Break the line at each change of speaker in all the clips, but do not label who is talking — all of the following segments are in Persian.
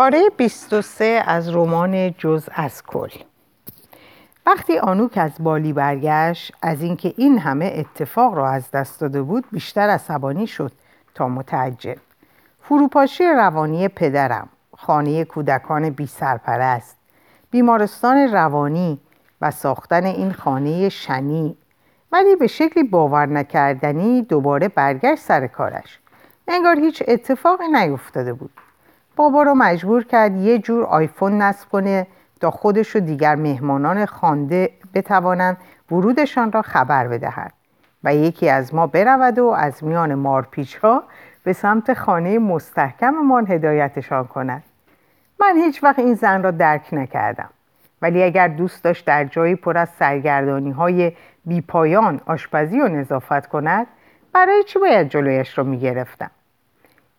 پاره 23 از رمان جز از کل. وقتی آنوک از بالی برگشت از اینکه این همه اتفاق را از دست داده بود بیشتر عصبانی شد تا متعجب. فروپاشی روانی پدرم خانه کودکان بی سرپرست بیمارستان روانی و ساختن این خانه شنی. ولی به شکلی باور نکردنی دوباره برگشت سر کارش. انگار هیچ اتفاقی نیفتاده بود. بابا را مجبور کرد یه جور آیفون نصب کنه تا خودش و دیگر مهمانان خانده بتوانند ورودشان را خبر بدهند و یکی از ما برود و از میان مارپیچ ها به سمت خانه مستحکممان هدایتشان کند. من هیچ وقت این زن را درک نکردم ولی اگر دوست داشت در جایی پر از سرگردانی های بیپایان آشپزی و نظافت کند برای چی باید جلویش را می‌گرفتم؟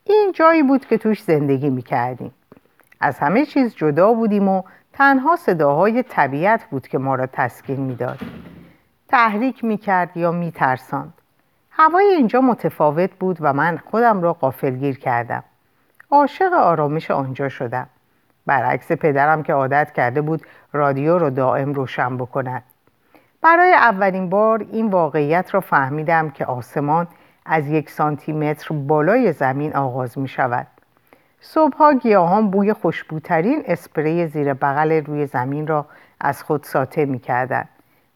این جایی بود که توش زندگی می‌کردیم. از همه چیز جدا بودیم و تنها صداهای طبیعت بود که ما را تسکین می‌داد. تحریک می‌کرد یا میترساند. هوای اینجا متفاوت بود و من خودم را قافلگیر کردم. عاشق آرامش آنجا شدم. برعکس پدرم که عادت کرده بود رادیو را دائم روشن بکند. برای اولین بار این واقعیت را فهمیدم که آسمان از یک سانتیمتر بالای زمین آغاز می شود صبحها گیاهان بوی خوشبوترین اسپری زیر بغل روی زمین را از خود ساطع می کردن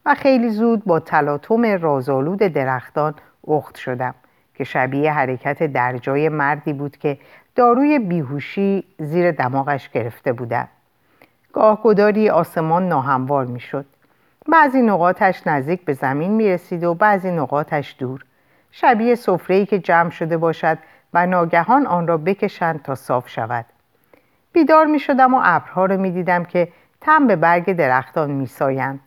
و خیلی زود با تلاطم رازآلود درختان اخت شدم که شبیه حرکت درجای مردی بود که داروی بیهوشی زیر دماغش گرفته بودند. گاهگداری آسمان ناهموار می‌شد. بعضی نقاطش نزدیک به زمین می رسید و بعضی نقاطش دور. شبیه سفره‌ای که جمع شده باشد و ناگهان آن را بکشند تا صاف شود بیدار می شدم و ابرها را می دیدم که تم به برگ درختان می سایند.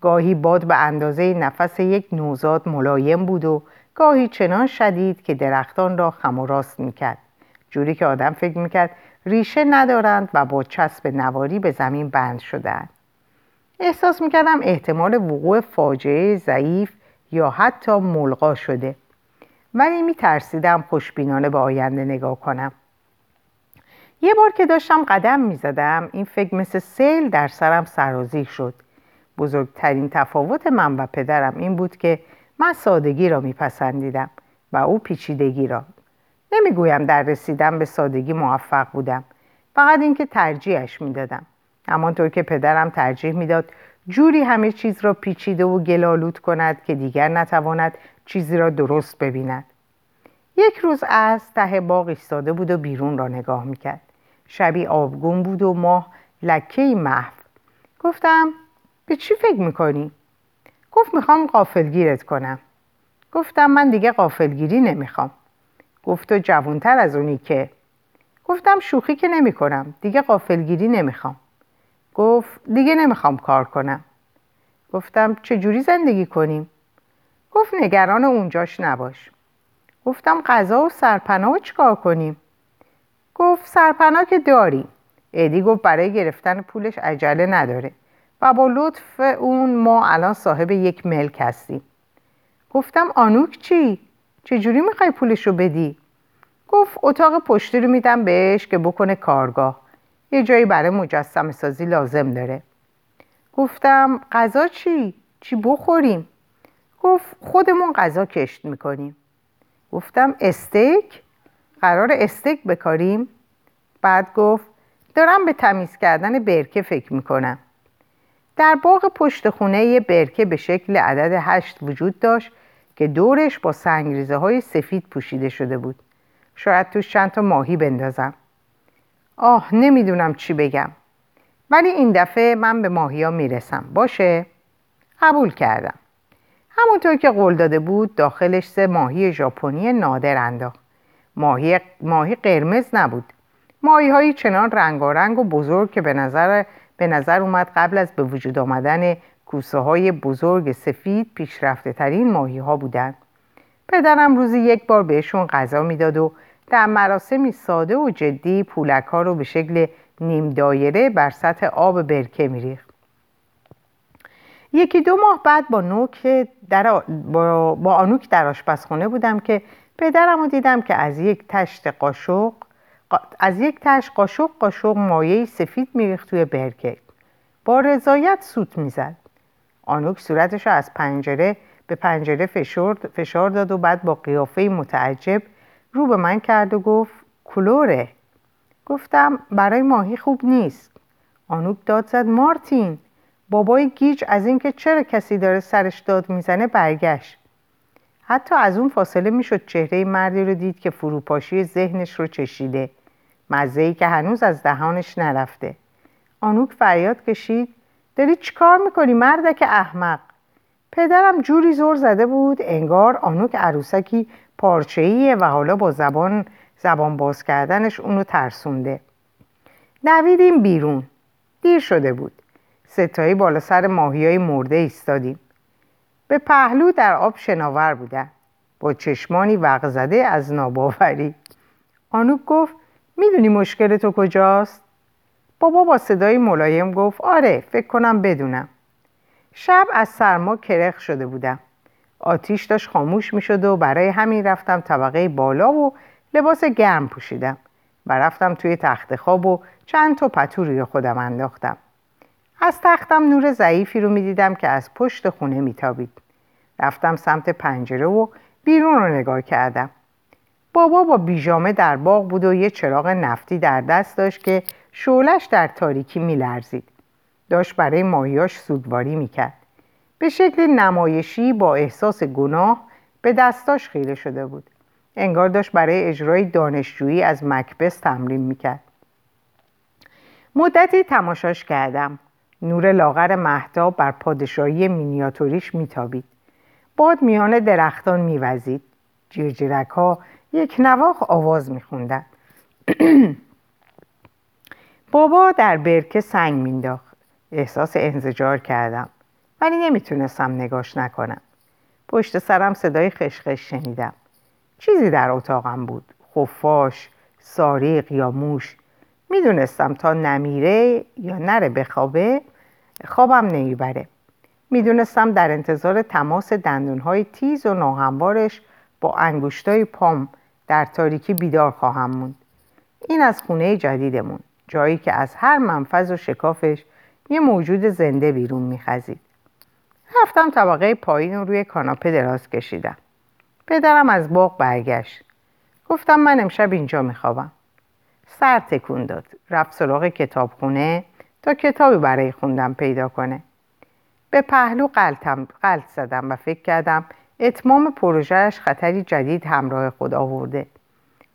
گاهی باد به اندازه نفس یک نوزاد ملایم بود و گاهی چنان شدید که درختان را خم و راست می کرد. جوری که آدم فکر می کرد ریشه ندارند و با چسب نواری به زمین بند شدهاند. احساس می کردم احتمال وقوع فاجعه ضعیف یا حتی ملغا شده. ولی می ترسیدم خوشبینانه به آینده نگاه کنم. یه بار که داشتم قدم می زدم این فکر مثل سیل در سرم سرازی شد. بزرگترین تفاوت من و پدرم این بود که من سادگی را میپسندیدم و او پیچیدگی را. نمی‌گویم در رسیدن به سادگی موفق بودم. فقط اینکه ترجیحش می‌دادم. همانطور که پدرم ترجیح می‌داد جوری همه چیز را پیچیده و گلالود کند که دیگر نتواند چیزی را درست ببیند. یک روز از ته باغ ایستاده بود و بیرون را نگاه می‌کرد. شبی آبگون بود و ماه لکه محو. گفتم به چی فکر می‌کنی؟ گفت می‌خوام قافلگیرت کنم. گفتم من دیگه قافلگیری نمی‌خوام. گفت تو جوانتر از اونی که. گفتم شوخی که نمی‌کنم. دیگه قافلگیری نمی‌خوام. گفت دیگه نمی‌خوام کار کنم. گفتم چجوری زندگی کنیم؟ گفت نگران اونجاش نباش. گفتم غذا و سرپناه چیکار کنیم؟ گفت سرپناه که داریم. ادی گفت برای گرفتن پولش عجله نداره و با لطف اون ما الان صاحب یک ملک هستیم. گفتم آنوک چی؟ چجوری می‌خوای پولش رو بدی؟ گفت اتاق پشتی رو میدم بهش که بکنه کارگاه. یه جایی برای مجسم سازی لازم داره گفتم غذا چی؟ چی بخوریم؟ گفت خودمون غذا کشت می‌کنیم گفتم استیک؟ قرار استیک بکاریم؟ بعد گفت دارم به تمیز کردن برکه فکر می‌کنم در باغ پشت خونه یه برکه به شکل عدد هشت وجود داشت که دورش با سنگریزه های سفید پوشیده شده بود شاید توش چند تا ماهی بندازم آه نمی‌دونم چی بگم. ولی این دفعه من به ماهی ها می‌رسم. باشه؟ قبول کردم. همونطور که قول داده بود داخلش سه ماهی ژاپنی نادر انداخت. ماهی, ماهی قرمز نبود. ماهی هایی چنان رنگارنگ و بزرگ که به نظر, به نظر اومد قبل از به وجود آمدن کوسه های بزرگ سفید پیشرفته ترین ماهی ها بودند. پدرم روزی یک بار بهشون غذا می‌داد و در مراسمی ساده و جدی پولک ها رو به شکل نیم دایره بر سطح آب برکه میریخت. یکی دو ماه بعد با, نوک در با, با آنوک در آشپزخونه بودم که پدرم رو دیدم که از یک تشت قاشق از یک تش قاشق قاشق مایه سفید میریخت توی برکه. با رضایت سوت می‌زد. آنوک صورتش از پنجره به پنجره فشار, فشار داد و بعد با قیافه متعجب رو به من کرد و گفت کلوره. گفتم برای ماهی خوب نیست. آنوک داد زد مارتین بابای گیج از اینکه چرا کسی داره سرش داد می‌زنه برگشت. حتی از اون فاصله می‌شد چهره مردی رو دید که فروپاشی ذهنش رو چشیده مزه که هنوز از دهانش نرفته. آنوک فریاد کشید داری چیکار می‌کنی مردک احمق؟ پدرم جوری زور زده بود انگار آنوک عروسکی پارچه‌ایه و حالا با زبان زبان باز کردنش اونو ترسونده. دویدیم بیرون. دیر شده بود. ستایی بالا سر ماهی های مرده ایستادیم. به پهلو در آب شناور بودن. با چشمانی وق زده از ناباوری. آنوک گفت می‌دونی مشکل تو کجاست؟ بابا با صدای ملایم گفت آره فکر کنم بدونم. شب از سرما کرخ شده بودم. آتیش داشت خاموش می شد و برای همین رفتم طبقه بالا و لباس گرم پوشیدم و رفتم توی تخت خواب و چند تا پتو روی خودم انداختم. از تختم نور ضعیفی رو می‌دیدم که از پشت خونه میتابید. رفتم سمت پنجره و بیرون رو نگاه کردم. بابا با بیژامه در باغ بود و یه چراغ نفتی در دست داشت که شولش در تاریکی میلرزید. داشت برای ماهیاش سوگواری می‌کرد. به شکل نمایشی با احساس گناه به دستاش خیره شده بود. انگار داشت برای اجرای دانشجویی از مکبس تمرین می‌کرد. مدتی تماشاش کردم. نور لاغر محتاب بر پادشاهی مینیاتوریش میتابید. باد میان درختان میوزید. جیرجیرک ها یک نواخ آواز میخوندن بابا در برکه سنگ مینداخت احساس انزجار کردم. ولی نمی‌تونستم نگاش نکنم. پشت سرم صدای خشخش شنیدم. چیزی در اتاقم بود. خفاش ساریق یا موش. می‌دونستم تا نمیره یا نره بخوابه خوابم نمی‌بره. می‌دونستم در انتظار تماس دندونهای تیز و ناهموارش با انگشتای پام در تاریکی بیدار خواهم موند. این از خونه جدیدمون جایی که از هر منفذ و شکافش یه موجود زنده بیرون میخزید. رفتم طبقه پایین و روی کاناپه دراز کشیدم. پدرم از باغ برگشت. گفتم من امشب اینجا میخوابم. سر تکون داد. رفت سراغ کتابخونه تا کتابی برای خوندم پیدا کنه. به پهلو قلتم قلت زدم و فکر کردم اتمام پروژهش خطری جدید همراه خود آورده.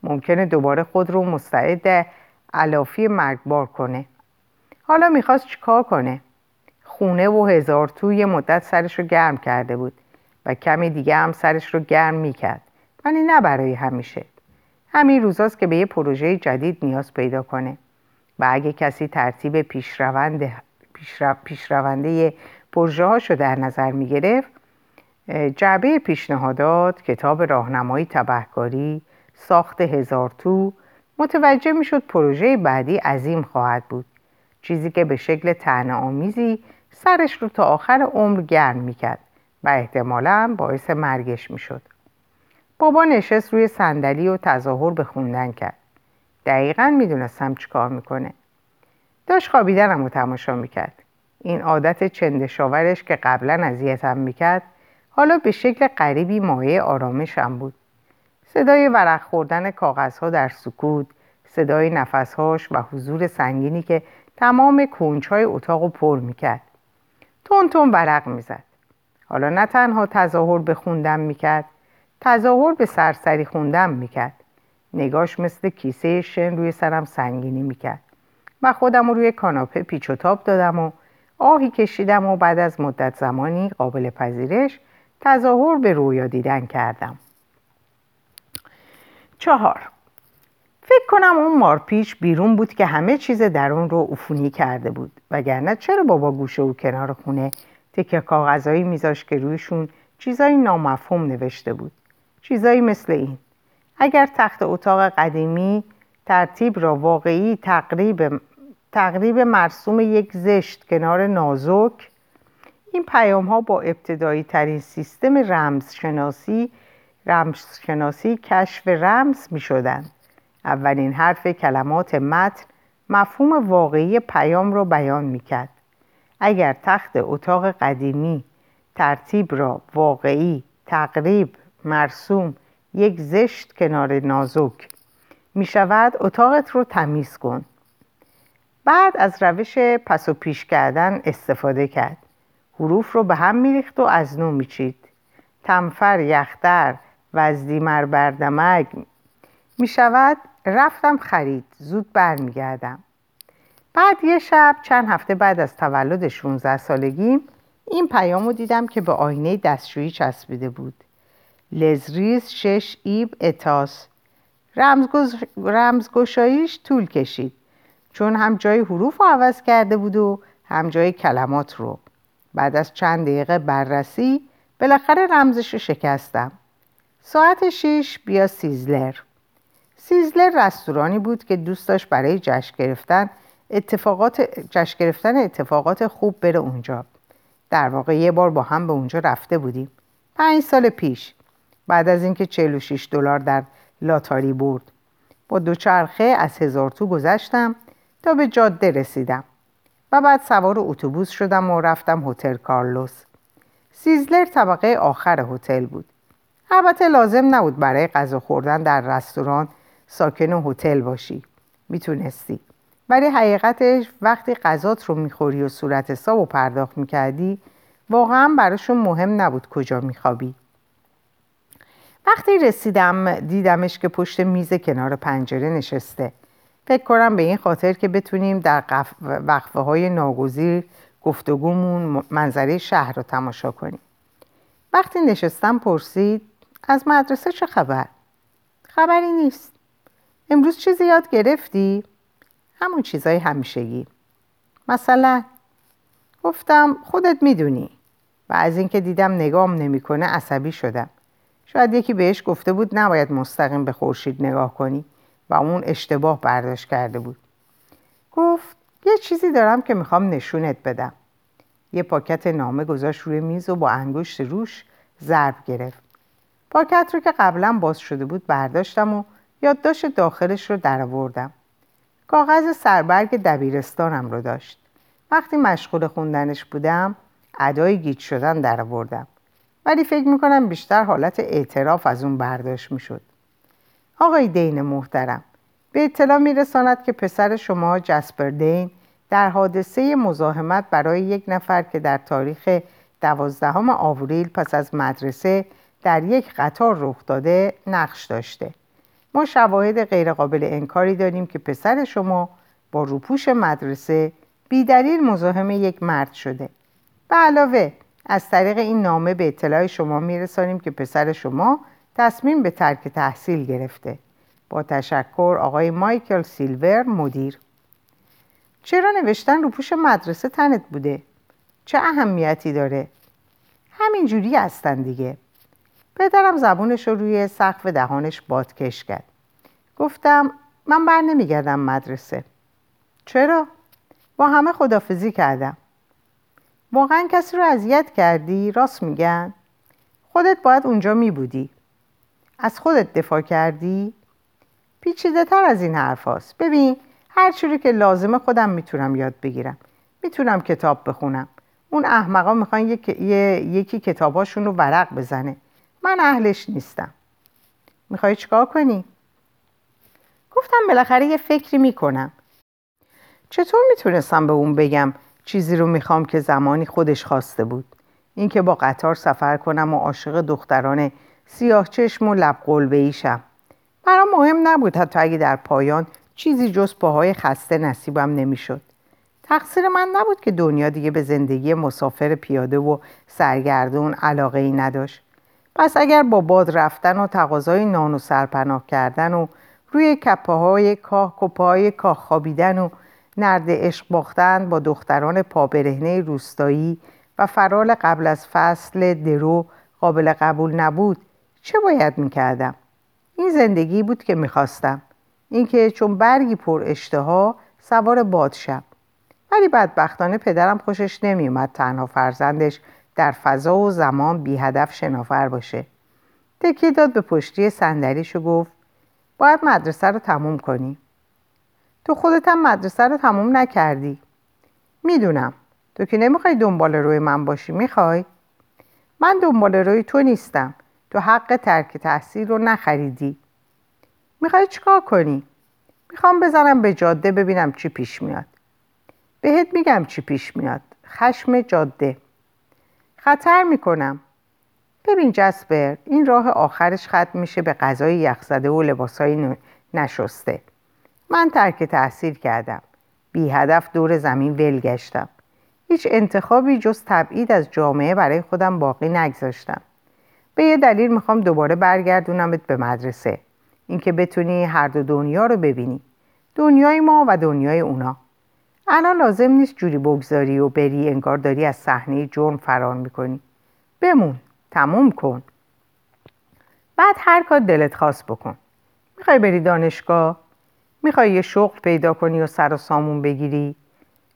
ممکنه دوباره خود رو مستعد علافی مرگبار کنه. حالا می‌خواست چیکار کنه؟ خونه و هزار توی مدت سرش رو گرم کرده بود و کمی دیگه هم سرش رو گرم می‌کرد. ولی نه برای همیشه. همین روزاست که به یه پروژه جدید نیاز پیدا کنه. و اگه کسی ترتیب پیشرونده پیشرونده پروژه هاشو در نظر می گرفت جعبه پیشنهادات کتاب راهنمایی تبهکاری ساخت هزار تو متوجه می شد پروژه بعدی عظیم خواهد بود. چیزی که به شکل تنه آمیزی سرش رو تا آخر عمر گرم می کرد و احتمالا باعث مرگش می شد. بابا نشست روی صندلی و تظاهر به خوندن کرد. دقیقا می‌دونستم چیکار می‌کنه. داشت خوابیدنم رو تماشا می‌کرد. این عادت چندشاورش که قبلا اذیتم می‌کرد حالا به شکل غریبی مایه آرامشم بود. صدای ورق خوردن کاغذها در سکوت، صدای نفسهاش و حضور سنگینی که تمام کنجهای اتاق رو پر می‌کرد. تون تون ورق می‌زد. حالا نه تنها تظاهر به خوندن می‌کرد تظاهر به سرسری خوندن می‌کرد. نگاش مثل کیسه شن روی سرم سنگینی می‌کرد. و خودم رو روی کاناپه پیچ و تاب دادم و آهی کشیدم و بعد از مدت زمانی قابل پذیرش تظاهر به رویا دیدن کردم. چهار. فکر کنم اون مارپیچ بیرون بود که همه چیز در اون رو افونی کرده بود. وگرنه چرا بابا گوشه و کنار خونه تکه کاغذایی میذاش که رویشون چیزایی نامفهوم نوشته بود؟ چیزایی مثل این. اگر تخت اتاق قدیمی ترتیب را واقعی تقریب, تقریب مرسوم یک زشت کنار نازک این پیام ها با ابتدایی ترین سیستم رمزشناسی رمزشناسی کشف رمز می شدن. اولین حرف کلمات متن مفهوم واقعی پیام را بیان می‌کرد. اگر تخت اتاق قدیمی ترتیب را واقعی تقریب مرسوم یک زشت کنار نازک می شود اتاقت رو تمیز کن. بعد از روش پس و پیش کردن استفاده کرد. حروف رو به هم میریخت و از نو میچید. تنفر یختر وزدیمر بردمگ می شود رفتم خرید. زود برمیگردم. بعد یه شب چند هفته بعد از تولد 16 سالگیم این پیام رو دیدم که به آینه دستشویی چسبیده بود. لزریز شش ایب اتاس. رمزگشاییش طول کشید. چون هم جای حروف رو عوض کرده بود و هم جای کلمات رو. بعد از چند دقیقه بررسی بالاخره رمزش رو شکستم. ساعت شیش بیا سیزلر. سیزلر رستورانی بود که دوست داشت برای جشن گرفتن اتفاقات جشن گرفتن اتفاقات خوب بره اونجا. در واقع یه بار با هم به اونجا رفته بودیم. پنج سال پیش. بعد از اینکه 46 دلار در لاتاری برد. با دوچرخه از هزار تو گذشتم تا به جاده رسیدم. و بعد سوار اتوبوس شدم و رفتم هتل کارلوس. سیزلر طبقه آخر هتل بود. البته لازم نبود برای غذا خوردن در رستوران ساکن هتل باشی. می‌تونستی. ولی حقیقتش وقتی غذات رو می‌خوری و صورت حساب و پرداخت می‌کردی واقعا براشون مهم نبود کجا میخوابی. وقتی رسیدم دیدمش که پشت میز کنار پنجره نشسته. فکر کنم به این خاطر که بتونیم در وقفه های ناگزیر گفتگومون منظره شهر رو تماشا کنیم. وقتی نشستم پرسید از مدرسه چه خبر؟ خبری نیست. امروز چیزی یاد گرفتی؟ همون چیزای همیشگی. مثلا گفتم خودت می‌دونی و از اینکه دیدم نگام نمی‌کنه عصبی شدم. شاید یکی بهش گفته بود نباید مستقیم به خورشید نگاه کنی و اون اشتباه برداشت کرده بود. گفت یه چیزی دارم که می‌خوام نشونت بدم. یه پاکت نامه گذاشت روی میز و با انگشت روش ضرب گرفت. پاکت رو که قبلا باز شده بود برداشتم و یادداشت داخلش رو درآوردم. کاغذ سربرگ دبیرستانم رو داشت. وقتی مشغول خوندنش بودم ادای گیت شدن درآوردم. ولی فکر می‌کنم بیشتر حالت اعتراف از اون برداشت می‌شد. آقای دین محترم به اطلاع میرساند که پسر شما جسپر دین در حادثه مزاحمت برای یک نفر که در تاریخ دوازدهم آوریل پس از مدرسه در یک قطار رخ داده نقش داشته. ما شواهد غیرقابل انکاری داریم که پسر شما با روپوش مدرسه بیدلیل مزاحم یک مرد شده به علاوه از طریق این نامه به اطلاع شما میرسانیم که پسر شما تصمیم به ترک تحصیل گرفته با تشکر آقای مایکل سیلور مدیر چرا نوشتن رو پوش مدرسه تنت بوده؟ چه اهمیتی داره؟ همین جوری هستن دیگه پدرم زبونش رو روی سقف دهانش بادکش کرد گفتم من بر نمیگردم مدرسه چرا؟ با همه خدافزی کردم واقعا کسی رو اذیت کردی؟ راست میگن؟ خودت باید اونجا می بودی از خودت دفاع کردی؟ پیچیده تر از این حرف هست. ببین هر چیزی که لازمه خودم می‌تونم یاد بگیرم می‌تونم کتاب بخونم اون احمقا می‌خوان یک... یکی کتاباشون رو ورق بزنه من اهلش نیستم. می‌خوای چیکار کنی؟ گفتم بالاخره یه فکری می‌کنم. چطور می‌تونستم به اون بگم چیزی رو می‌خوام که زمانی خودش خواسته بود؟ اینکه با قطار سفر کنم و عاشق دختران سیاه چشم و لب قلبه برام مهم نبود حتی اگه در پایان چیزی جز پاهای خسته نصیبم نمی‌شد. تقصیر من نبود که دنیا دیگه به زندگی مسافر پیاده و سرگردون علاقه ای نداشت. پس اگر با باد رفتن و تقاضای نان و سرپناه کردن و روی کپه های کاه کپه های کاه خوابیدن و نرد عشق باختن با دختران پابرهنه روستایی و فرال قبل از فصل درو قابل قبول نبود چه باید می‌کردم؟ این زندگی بود که می‌خواستم اینکه چون برگی پر اشتها سوار باد شم ولی بدبختانه پدرم خوشش نمیومد تنها فرزندش در فضا و زمان بی هدف شنافر باشه. تکی داد به پشتی صندلیش و گفت باید مدرسه رو تموم کنی. تو خودت هم مدرسه رو تموم نکردی. می‌دونم. تو که نمی‌خوای دنبال روی من باشی می‌خوای؟ من دنبال روی تو نیستم. تو حق ترک تحصیل رو نخریدی. می‌خوای چیکار کنی? می‌خوام بزنم به جاده ببینم چی پیش میاد. بهت میگم چی پیش میاد. خشم جاده. خطر می‌کنم. ببین جسپر این راه آخرش ختم میشه به غذای یخزده و لباسهای نشسته. من ترک تحصیل کردم. بی هدف دور زمین ول گشتم. هیچ انتخابی جز تبعید از جامعه برای خودم باقی نگذاشتم. به یه دلیل می‌خوام دوباره برگردونمت به مدرسه. اینکه بتونی هر دو دنیا رو ببینی. دنیای ما و دنیای اونا. الان لازم نیست جوری بگذاری و بری انگار داری از صحنه جرم فرار می‌کنی. بمون تموم کن. بعد هر کار دلت خواست بکن. می‌خوای بری دانشگاه؟ می‌خوای یه شغل پیدا کنی و سر و سامون بگیری؟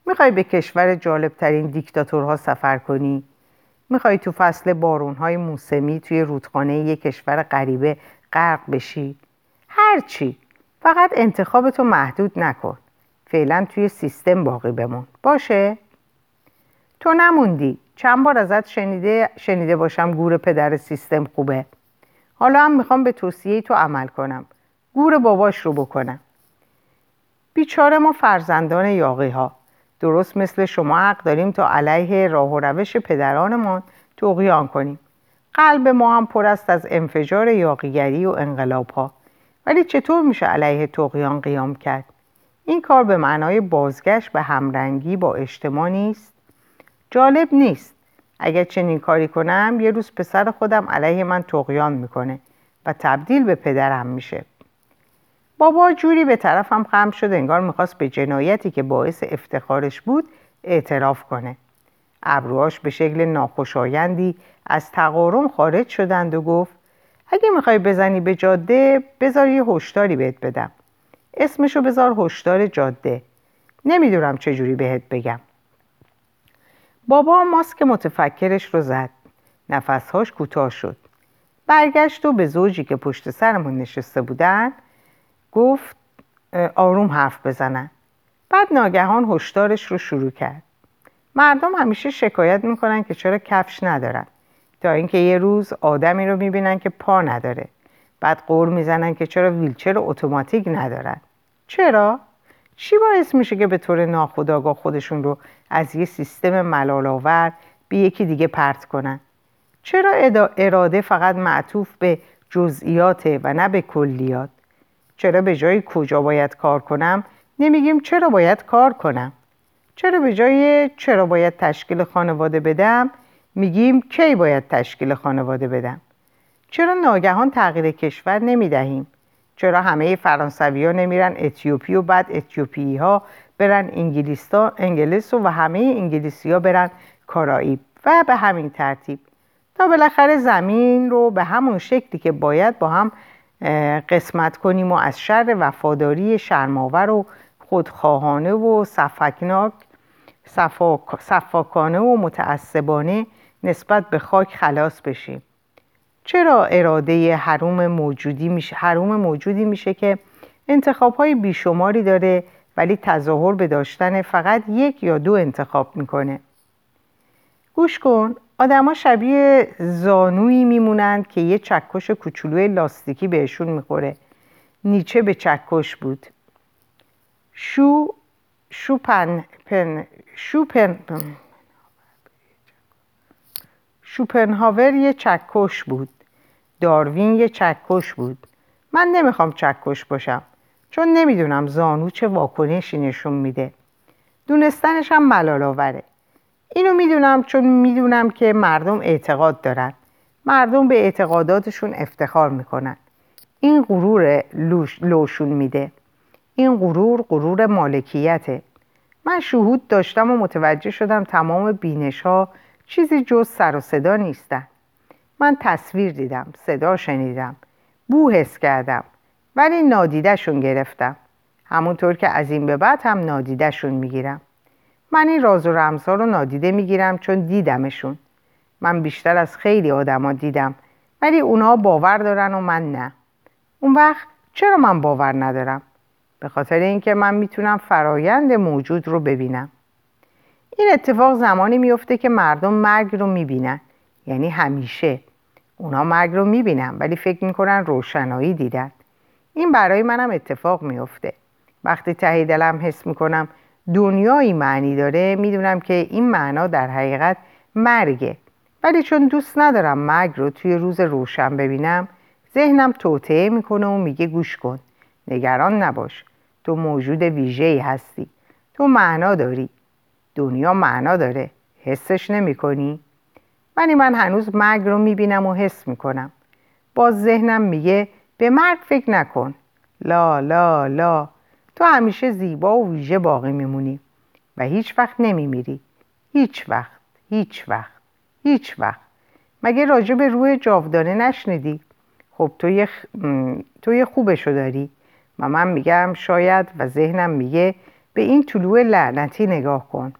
می‌خوای به کشور جالبترین دیکتاتورها سفر کنی؟ می‌خوای تو فصل بارونهای موسمی توی رودخانه یه کشور غریبه غرق بشی؟ هرچی فقط انتخابتو محدود نکن. فعلا توی سیستم باقی بمون. باشه؟ تو نموندی. چند بار ازت شنیده, شنیده باشم گور پدر سیستم خوبه. حالا هم می‌خوام به توصیه تو عمل کنم. گور باباش رو بکنم. بیچاره ما فرزندان یاقی ها درست مثل شما حق داریم تا علیه راه و روش پدرانمان توقیان کنیم. قلب ما هم پر است از انفجار یاقیگری و انقلاب ها ولی چطور میشه علیه توقیان قیام کرد؟ این کار به معنای بازگشت به همرنگی با اجتماع نیست. جالب نیست. اگر چنین کاری کنم یه روز پسر خودم علیه من تقیان می‌کنه و تبدیل به پدرم میشه. بابا جوری به طرفم خم شد انگار می‌خواست به جنایتی که باعث افتخارش بود اعتراف کنه. ابروهاش به شکل ناخوشایندی از تقارم خارج شدند و گفت اگه می‌خوای بزنی به جاده بذار یه هشداری بهت بدم. اسمشو بذار هشدار جاده. نمی‌دونم چجوری بهت بگم. بابا ماسک متفکرش رو زد. نفسهاش کوتاه شد. برگشت و به زوجی که پشت سرمون نشسته بودن گفت آروم حرف بزنن. بعد ناگهان هشدارش رو شروع کرد. مردم همیشه شکایت می‌کنن که چرا کفش ندارن. تا اینکه یه روز آدمی رو می‌بینن که پا نداره. بعد قور می‌زنن که چرا ویلچر اتوماتیک ندارن. چرا؟ چی باعث میشه که به طور ناخودآگاه خودشون رو از یه سیستم ملالآور به یکی دیگه پرت کنن؟ چرا اراده فقط معطوف به جزئیاته و نه به کلیات؟ چرا به جای کجا باید کار کنم نمیگیم چرا باید کار کنم. چرا به جای چرا باید تشکیل خانواده بدم میگیم کی باید تشکیل خانواده بدم. چرا ناگهان تغییر کشور نمی‌دهیم؟ چرا همه فرانسوی ها نمیرن اتیوپی و بعد اتیوپی ها برن انگلیس و, و همه انگلیسی ها برن کارائیب و به همین ترتیب. تا بالاخره زمین رو به همون شکلی که باید با هم قسمت کنیم و از شر وفاداری شرماور و خودخواهانه و صفکناک صفاکانه و متعصبانه نسبت به خاک خلاص بشیم. چرا اراده حروم موجودی میشه حروم موجودی میشه که انتخاب های بیشماری داره ولی تظاهر به داشتن فقط یک یا دو انتخاب می‌کنه. گوش کن آدما شبیه زانویی میمونند که یه چکش کوچولوی لاستیکی بهشون می‌خوره. نیچه به چکش بود. شو شوپن پن شوپن شوپنهاور یه چکش بود. داروین یه چکش بود. من نمی‌خوام چکش باشم چون نمی‌دونم زانو چه واکنشی نشون میده. دونستنش هم ملال اینو می‌دونم چون می‌دونم که مردم اعتقاد دارن. مردم به اعتقاداتشون افتخار می‌کنن. این غرور لوشون میده. این غرور غرور مالکیته. من شهود داشتم و متوجه شدم تمام بینش ها چیزی جز سر و صدا نیستن. من تصویر دیدم صدا شنیدم بو حس کردم ولی نادیدهشون گرفتم. همونطور که از این به بعد هم نادیدهشون می‌گیرم. من این راز و رمزها رو نادیده می‌گیرم چون دیدمشون. من بیشتر از خیلی آدما دیدم ولی اونا باور دارن و من نه. اون وقت چرا من باور ندارم؟ به خاطر اینکه من می‌تونم فرایند موجود رو ببینم. این اتفاق زمانی میفته که مردم مرگ رو می‌بینن. یعنی همیشه. اونا مرگ رو می‌بینن ولی فکر می‌کنن روشنایی دیدن. این برای منم اتفاق میفته وقتی ته دلم حس می‌کنم دنیایی معنی داره می‌دونم که این معنا در حقیقت مرگه. ولی چون دوست ندارم مرگ رو توی روز روشن ببینم ذهنم توطعه می‌کنه و میگه گوش کن. نگران نباش. تو موجود ویژه‌ای هستی. تو معنا داری. دنیا معنا داره. حسش نمی کنی؟ ولی من هنوز مرگ رو می‌بینم و حس می‌کنم. باز ذهنم میگه به مرگ فکر نکن. لا لا لا. تو همیشه زیبا و ویژه باقی میمونی و هیچ وقت نمیمیری. هیچ وقت هیچ وقت هیچ وقت. مگه راجع به روح جاودانه نشنیدی؟ خب تو یه, خ... تو یه خوبشو داری. و من میگم شاید و ذهنم میگه به این طلوع لعنتی نگاه کن.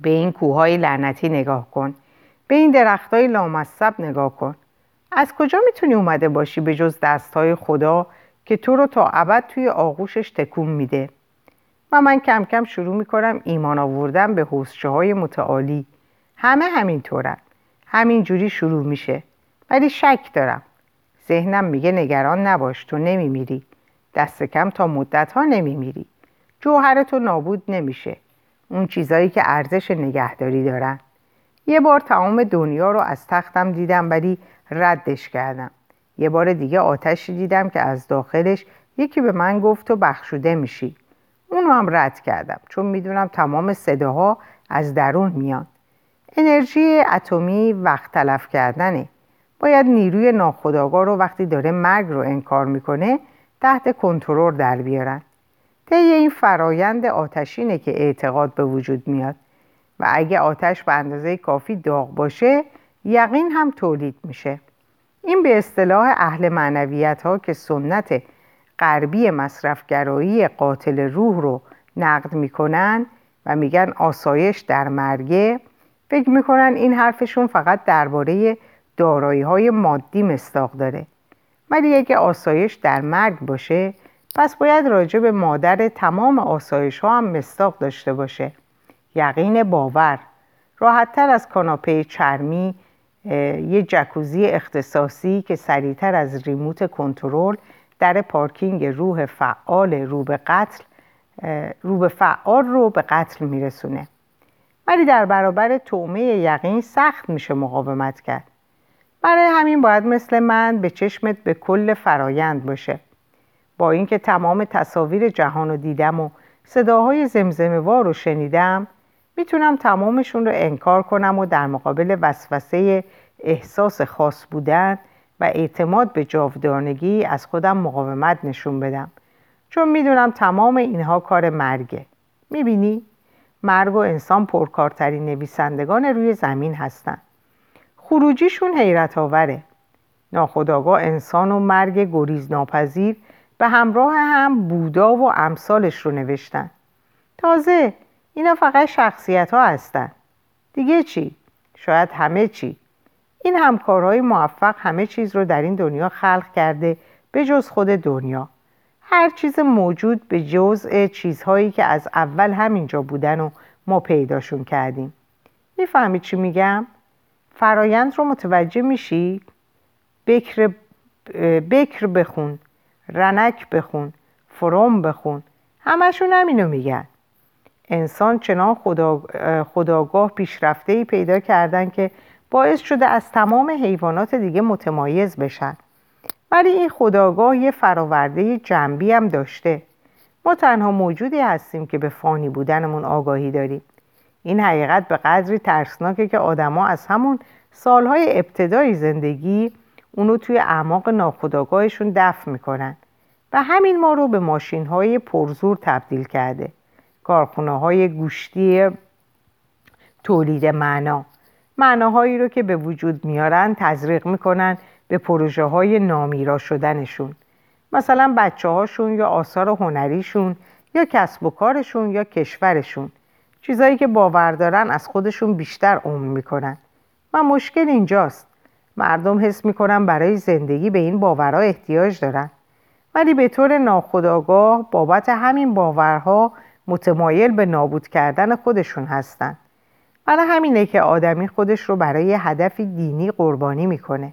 به این کوههای لعنتی نگاه کن. به این درختهای لامصب نگاه کن. از کجا می‌تونی اومده باشی به جز دستهای خدا که تو رو تا ابد توی آغوشش تکون میده؟ و من کم کم شروع می‌کنم ایمان آوردن به حوزچه های متعالی. همه همینطورن. همین جوری شروع میشه. ولی شک دارم. ذهنم میگه نگران نباش تو نمیمیری. دست کم تا مدت ها نمیمیری. جوهر تو نابود نمیشه. اون چیزایی که ارزش نگهداری دارن. یه بار تمام دنیا رو از تختم دیدم ولی ردش کردم. یه بار دیگه آتشی دیدم که از داخلش یکی به من گفت تو بخشوده میشی. اونو هم رد کردم چون می‌دونم تمام صداها از درون میان. انرژی اتمی وقت تلف کردنه. باید نیروی ناخودآگاه رو وقتی داره مرگ رو انکار می‌کنه تحت کنترل در بیارن. طی این فرایند آتشینه که اعتقاد به وجود میاد. و اگه آتش به اندازه کافی داغ باشه یقین هم تولید میشه. این به اصطلاح اهل معنویت ها که سنت غربی مصرفگرایی قاتل روح رو نقد می‌کنن و میگن آسایش در مرگه فکر می‌کنن این حرفشون فقط درباره دارایی های مادی مستاق داره. ولی اگه آسایش در مرگ باشه پس باید راجع به مادر تمام آسایش ها هم مستاق داشته باشه. یقین باور. راحتتر از کاناپه چرمی یه جکوزی اختصاصی که سریعتر از ریموت کنترل در پارکینگ روح فعال رو به قتل رو به فعال رو به قتل میرسونه. ولی در برابر تومه یقین سخت میشه مقاومت کرد. برای همین باید مثل من به چشمت به کل فرایند باشه. با اینکه تمام تصاویر جهان رو دیدم و صداهای زمزمه وار رو شنیدم می‌تونم تمامشون رو انکار کنم و در مقابل وسوسه احساس خاص بودن و اعتماد به جاودانگی از خودم مقاومت نشون بدم. چون می‌دونم تمام اینها کار مرگه. می‌بینی؟ مرگ و انسان پرکارترین نویسندگان روی زمین هستن. خروجیشون حیرت آوره ناخداگاه انسان و مرگ گریز ناپذیر به همراه هم بودا و امثالش رو نوشتن تازه اینا فقط شخصیت ها هستن دیگه چی؟ شاید همه چی این همکارهای موفق همه چیز رو در این دنیا خلق کرده به جز خود دنیا هر چیز موجود به جزء چیزهایی که از اول همینجا بودن و ما پیداشون کردیم می‌فهمید چی میگم؟ فرایند رو متوجه میشی؟ بکر, بکر بخون رنک بخون فروم بخون همشون همینو میگن. انسان چنان خدا، خداگاه پیشرفته ای پیدا کردن که باعث شده از تمام حیوانات دیگه متمایز بشن. ولی این خداگاه یه فراورده جنبی هم داشته. ما تنها موجودی هستیم که به فانی بودنمون آگاهی داریم. این حقیقت به قدری ترسناکه که آدما از همون سالهای ابتدای زندگی اونو توی اعماق ناخداگاهشون دفع می‌کنن و همین ما رو به ماشین های پرزور تبدیل کرده. کارخونه های گوشتی تولید معنا. معناهایی رو که به وجود میارن تزریق می‌کنن به پروژه های نامیرا شدنشون. مثلا بچه هاشون یا آثار هنریشون یا کسب و کارشون یا کشورشون. چیزایی که باور دارن از خودشون بیشتر عمر می‌کنن. و مشکل اینجاست. مردم حس می‌کنن برای زندگی به این باورها احتیاج دارن ولی به طور ناخودآگاه بابت همین باورها متمایل به نابود کردن خودشون هستند. برای همینه که آدمی خودش رو برای هدفی دینی قربانی می‌کنه.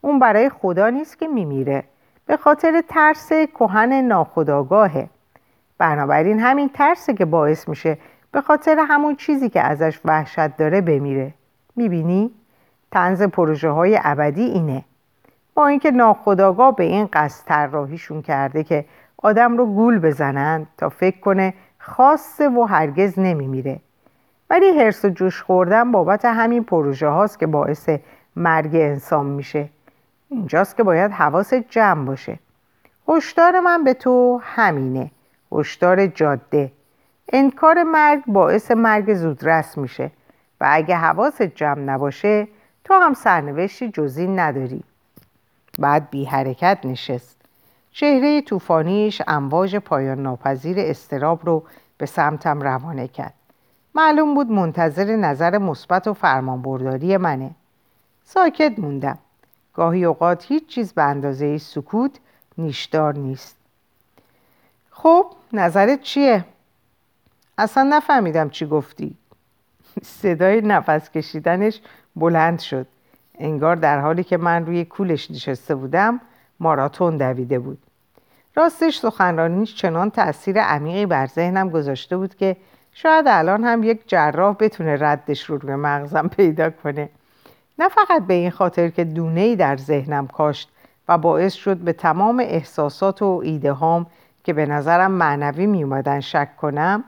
اون برای خدا نیست که میمیره. به خاطر ترس کهن ناخودآگاهه. بنابراین همین ترسه که باعث میشه به خاطر همون چیزی که ازش وحشت داره بمیره. می‌بینی؟ تنز پروژه های ابدی اینه. با اینکه ناخداگاه به این قصد طراحیشون کرده که آدم رو گول بزنن تا فکر کنه خاصه و هرگز نمیمیره. ولی حرس و جوش خوردن بابت همین پروژه هاست که باعث مرگ انسان میشه. اینجاست که باید حواس جمع باشه. هشدار من به تو همینه. هشدار جاده. انکار مرگ باعث مرگ زودرس میشه و اگه حواس جمع نباشه تو هم سرنوشتی جزی نداری. بعد بی حرکت نشست. چهره طوفانیش امواج پایان ناپذیر استراب رو به سمتم روانه کرد. معلوم بود منتظر نظر مثبت و فرمانبرداری منه. ساکت موندم. گاهی اوقات هیچ چیز به اندازه سکوت نیشدار نیست. خب نظرت چیه؟ اصلا نفهمیدم چی گفتی. صدای نفس کشیدنش بلند شد. انگار در حالی که من روی کولش نشسته بودم ماراتون دویده بود. راستش سخنرانیش چنان تاثیر عمیقی بر ذهنم گذاشته بود که شاید الان هم یک جراح بتونه ردش رو روی مغزم پیدا کنه. نه فقط به این خاطر که دونه ای در ذهنم کاشت و باعث شد به تمام احساسات و ایده هام که به نظرم معنوی می اومدن شک کنم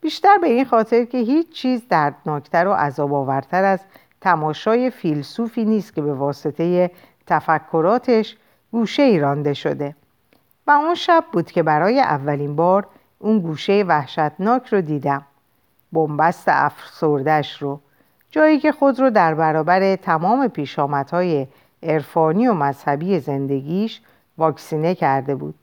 بیشتر به این خاطر که هیچ چیز دردناکتر و عذاب آورتر از تماشای فیلسوفی نیست که به واسطه تفکراتش گوشه ای رانده شده. و اون شب بود که برای اولین بار اون گوشه وحشتناک رو دیدم. بنبست افسردش رو. جایی که خود رو در برابر تمام پیشامدهای عرفانی و مذهبی زندگیش واکسینه کرده بود.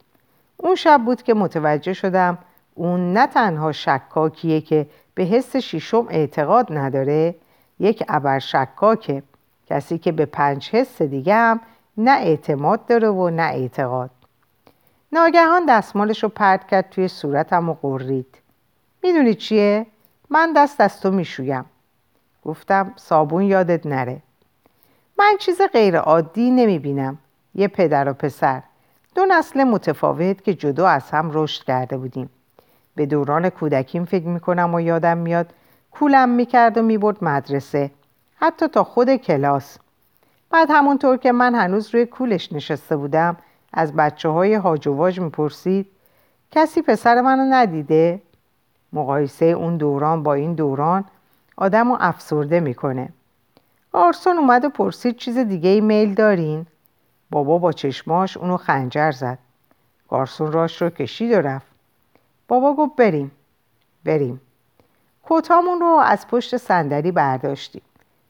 اون شب بود که متوجه شدم اون نه تنها شکاکیه که به حس شیشم اعتقاد نداره یک ابر شکاکه کسی که به پنج حس دیگه هم نه اعتماد داره و نه اعتقاد. ناگهان دستمالش رو پرد کرد توی صورتم و قرید. می‌دونی چیه؟ من دست از تو می‌شویم. گفتم صابون یادت نره. من چیز غیر عادی نمی‌بینم. یه پدر و پسر. دو نسل متفاوت که جدا از هم رشد کرده بودیم. به دوران کودکیم فکر می‌کنم و یادم میاد کولم می‌کرد و می‌برد مدرسه حتی تا خود کلاس. بعد همونطور که من هنوز روی کولش نشسته بودم از بچه های هاج می‌پرسید کسی پسر منو ندیده؟ مقایسه اون دوران با این دوران آدم رو افسرده می‌کنه. آرسون اومد و پرسید چیز دیگه ای میل دارین؟ بابا با چشماش اونو خنجر زد. گارسون راش رو کشید و رفت. بابا گفت بریم بریم. کتامون رو از پشت صندلی برداشتیم.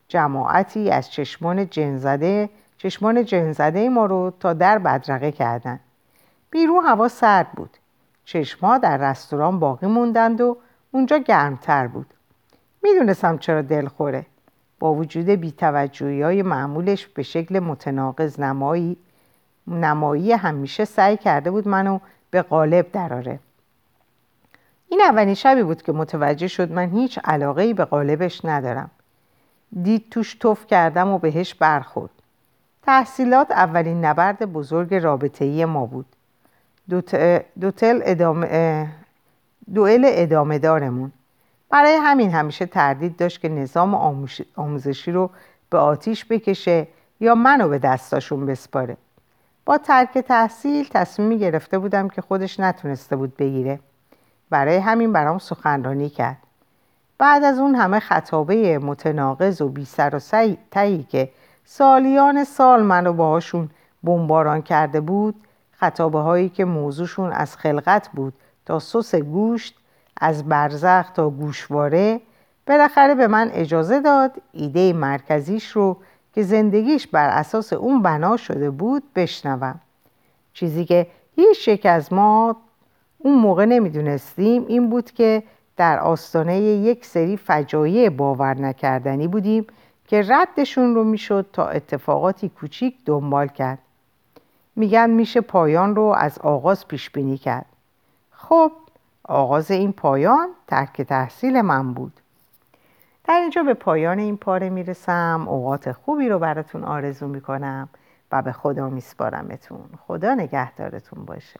جماعتی از چشمان جنزده چشمان جنزده ما رو تا در بدرقه کردن. بیرون هوا سرد بود. چشما در رستوران باقی موندند و اونجا گرمتر بود. می‌دونستم چرا دل خوره. با وجود بیتوجهی های معمولش به شکل متناقض نمایی نمایی همیشه سعی کرده بود منو به قالب دراره. این اولین شبی بود که متوجه شد من هیچ علاقه ای به قالبش ندارم. دید توش توف کردم و بهش برخورد. تحصیلات اولین نبرد بزرگ رابطه ما بود. دوتل ادامه دوئل ادامه دارمون. برای همین همیشه تردید داشت که نظام آموزشی رو به آتیش بکشه یا منو به دستاشون بسپاره. با ترک تحصیل تصمیمی گرفته بودم که خودش نتونسته بود بگیره. برای همین برام سخنرانی کرد. بعد از اون همه خطابه متناقض و بی سر و تایی که سالیان سال منو باهاشون بمباران کرده بود خطابه هایی که موضوعشون از خلقت بود تا سس گوشت از برزخ تا گوشواره بالاخره به من اجازه داد ایده مرکزیش رو که زندگیش بر اساس اون بنا شده بود بشنوم. چیزی که هیچ یک از ما اون موقع نمی‌دونستیم. این بود که در آستانه یک سری فجایع باور نکردنی بودیم که ردشون رو می‌شد تا اتفاقاتی کوچیک دنبال کرد. میگن میشه پایان رو از آغاز پیش بینی کرد. خب آغاز این پایان ترک تحصیل من بود. در اینجا به پایان این پاره می‌رسم. اوقات خوبی رو براتون آرزو می‌کنم و به خدا میسپارمتون. خدا نگهدارتون باشه.